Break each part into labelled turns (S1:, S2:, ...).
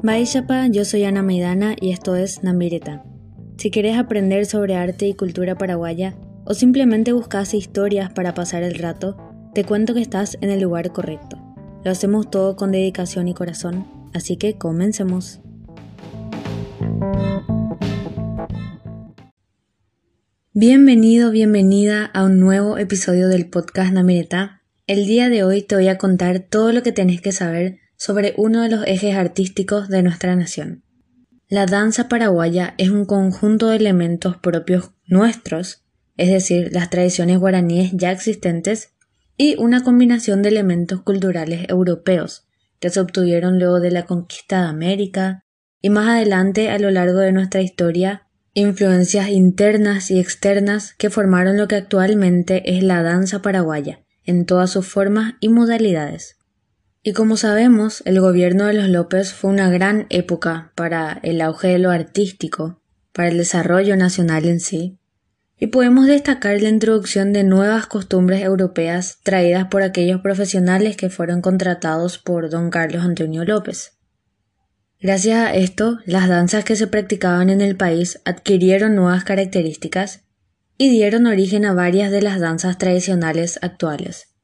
S1: Chapa, yo soy Ana Maidana y esto es Namireta. Si querés aprender sobre arte y cultura paraguaya o simplemente buscas historias para pasar el rato, te cuento que estás en el lugar correcto. Lo hacemos todo con dedicación y corazón, así que comencemos. Bienvenido, bienvenida a un nuevo episodio del podcast Namireta. El día de hoy te voy a contar todo lo que tenés que saber sobre uno de los ejes artísticos de nuestra nación. La danza paraguaya es un conjunto de elementos propios nuestros, es decir, las tradiciones guaraníes ya existentes, y una combinación de elementos culturales europeos que se obtuvieron luego de la conquista de América y más adelante a lo largo de nuestra historia, influencias internas y externas que formaron lo que actualmente es la danza paraguaya, en todas sus formas y modalidades. Y como sabemos, el gobierno de los López fue una gran época para el auge de lo artístico, para el desarrollo nacional en sí, y podemos destacar la introducción de nuevas costumbres europeas traídas por aquellos profesionales que fueron contratados por don Carlos Antonio López. Gracias a esto, las danzas que se practicaban en el país adquirieron nuevas características y dieron origen a varias de las danzas tradicionales actuales.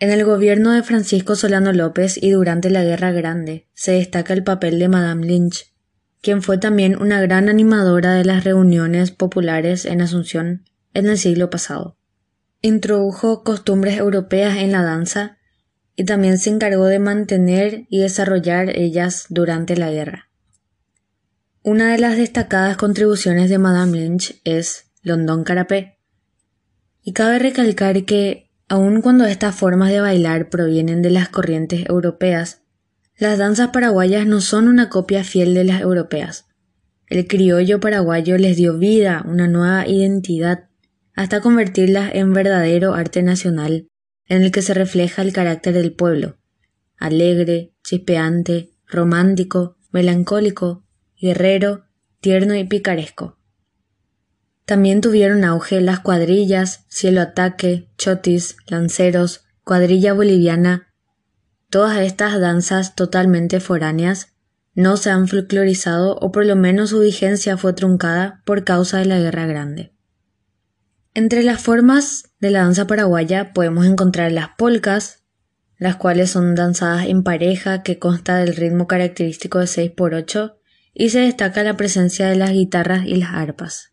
S1: En el gobierno de Francisco Solano López y durante la Guerra Grande se destaca el papel de Madame Lynch, quien fue también una gran animadora de las reuniones populares en Asunción en el siglo pasado. Introdujo costumbres europeas en la danza y también se encargó de mantener y desarrollar ellas durante la guerra. Una de las destacadas contribuciones de Madame Lynch es London Carapé. Y cabe recalcar que Aun cuando estas formas de bailar provienen de las corrientes europeas, las danzas paraguayas no son una copia fiel de las europeas. El criollo paraguayo les dio vida, una nueva identidad, hasta convertirlas en verdadero arte nacional, en el que se refleja el carácter del pueblo, alegre, chispeante, romántico, melancólico, guerrero, tierno y picaresco. También tuvieron auge las cuadrillas, cielo ataque, chotis, lanceros, cuadrilla boliviana. Todas estas danzas totalmente foráneas no se han folclorizado o por lo menos su vigencia fue truncada por causa de la Guerra Grande. Entre las formas de la danza paraguaya podemos encontrar las polcas, las cuales son danzadas en pareja que consta del ritmo característico de 6 por 8 y se destaca la presencia de las guitarras y las arpas.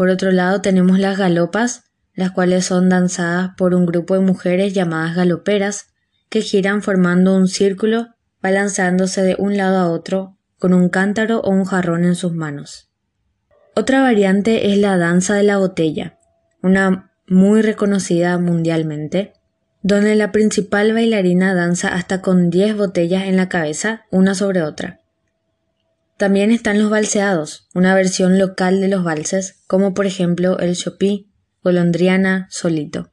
S1: Por otro lado tenemos las galopas, las cuales son danzadas por un grupo de mujeres llamadas galoperas, que giran formando un círculo, balanzándose de un lado a otro, con un cántaro o un jarrón en sus manos. Otra variante es la danza de la botella, una muy reconocida mundialmente, donde la principal bailarina danza hasta con 10 botellas en la cabeza, una sobre otra. También están los balseados, una versión local de los valses, como por ejemplo el chopí, golondriana, solito.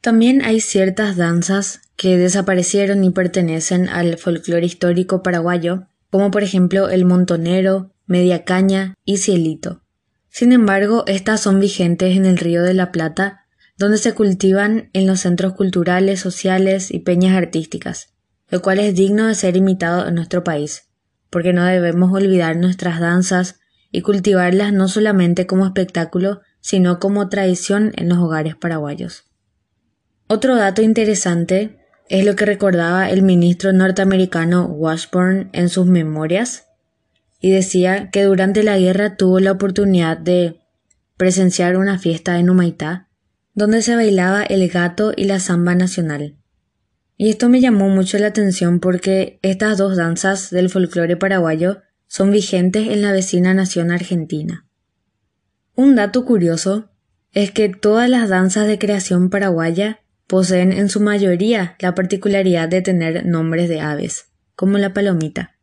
S1: También hay ciertas danzas que desaparecieron y pertenecen al folclore histórico paraguayo, como por ejemplo el montonero, media caña y cielito. Sin embargo, estas son vigentes en el Río de la Plata, donde se cultivan en los centros culturales, sociales y peñas artísticas, lo cual es digno de ser imitado en nuestro país porque no debemos olvidar nuestras danzas y cultivarlas no solamente como espectáculo, sino como tradición en los hogares paraguayos. Otro dato interesante es lo que recordaba el ministro norteamericano Washburn en sus memorias, y decía que durante la guerra tuvo la oportunidad de presenciar una fiesta en Humaitá, donde se bailaba el gato y la samba nacional. Y esto me llamó mucho la atención porque estas dos danzas del folclore paraguayo son vigentes en la vecina nación argentina. Un dato curioso es que todas las danzas de creación paraguaya poseen en su mayoría la particularidad de tener nombres de aves, como la palomita.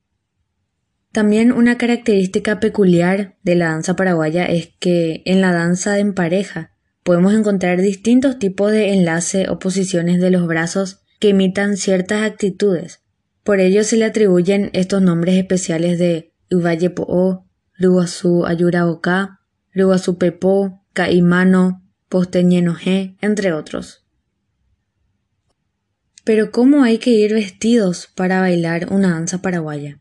S1: También una característica peculiar de la danza paraguaya es que en la danza en pareja podemos encontrar distintos tipos de enlace o posiciones de los brazos que imitan ciertas actitudes. Por ello se le atribuyen estos nombres especiales de Uvalle Po'o, Ruguazú Ayuraboká, Ruguazú Pepo, Caimano, Posteñenoje, entre otros. Pero ¿cómo hay que ir vestidos para bailar una danza paraguaya?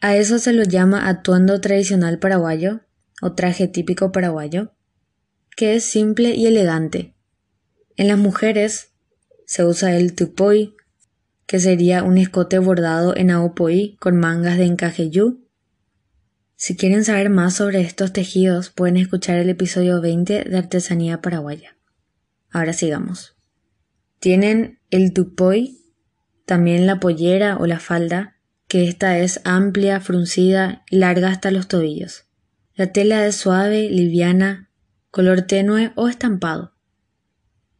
S1: A eso se lo llama atuendo tradicional paraguayo o traje típico paraguayo, que es simple y elegante. En las mujeres se usa el tupoy, que sería un escote bordado en aopoí con mangas de encajeyú. Si quieren saber más sobre estos tejidos, pueden escuchar el episodio 20 de Artesanía Paraguaya. Ahora sigamos. Tienen el tupoy, también la pollera o la falda, que esta es amplia, fruncida, larga hasta los tobillos. La tela es suave, liviana, color tenue o estampado.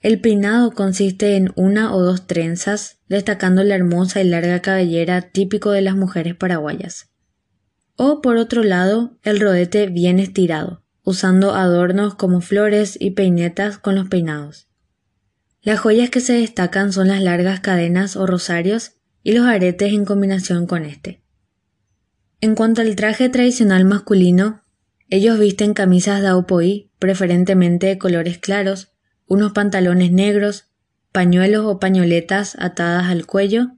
S1: El peinado consiste en una o dos trenzas, destacando la hermosa y larga cabellera típico de las mujeres paraguayas. O por otro lado, el rodete bien estirado, usando adornos como flores y peinetas con los peinados. Las joyas que se destacan son las largas cadenas o rosarios y los aretes en combinación con este. En cuanto al traje tradicional masculino, ellos visten camisas de aupoí, preferentemente de colores claros, unos pantalones negros, pañuelos o pañoletas atadas al cuello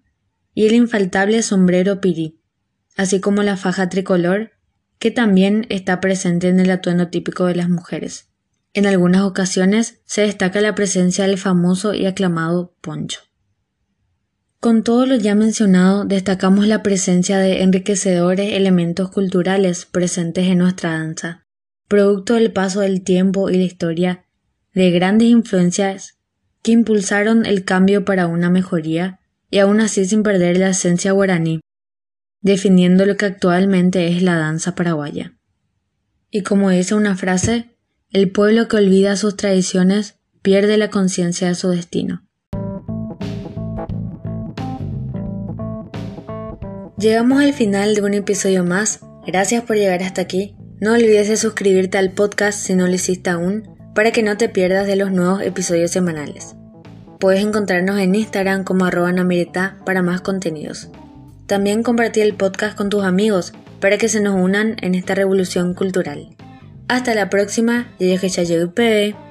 S1: y el infaltable sombrero pirí, así como la faja tricolor, que también está presente en el atuendo típico de las mujeres. En algunas ocasiones se destaca la presencia del famoso y aclamado poncho. Con todo lo ya mencionado, destacamos la presencia de enriquecedores elementos culturales presentes en nuestra danza, producto del paso del tiempo y la historia de grandes influencias que impulsaron el cambio para una mejoría y aún así sin perder la esencia guaraní, definiendo lo que actualmente es la danza paraguaya. Y como dice una frase, el pueblo que olvida sus tradiciones pierde la conciencia de su destino. Llegamos al final de un episodio más. Gracias por llegar hasta aquí. No olvides de suscribirte al podcast si no lo hiciste aún para que no te pierdas de los nuevos episodios semanales. Puedes encontrarnos en Instagram como arroba para más contenidos. También compartí el podcast con tus amigos para que se nos unan en esta revolución cultural. Hasta la próxima, yo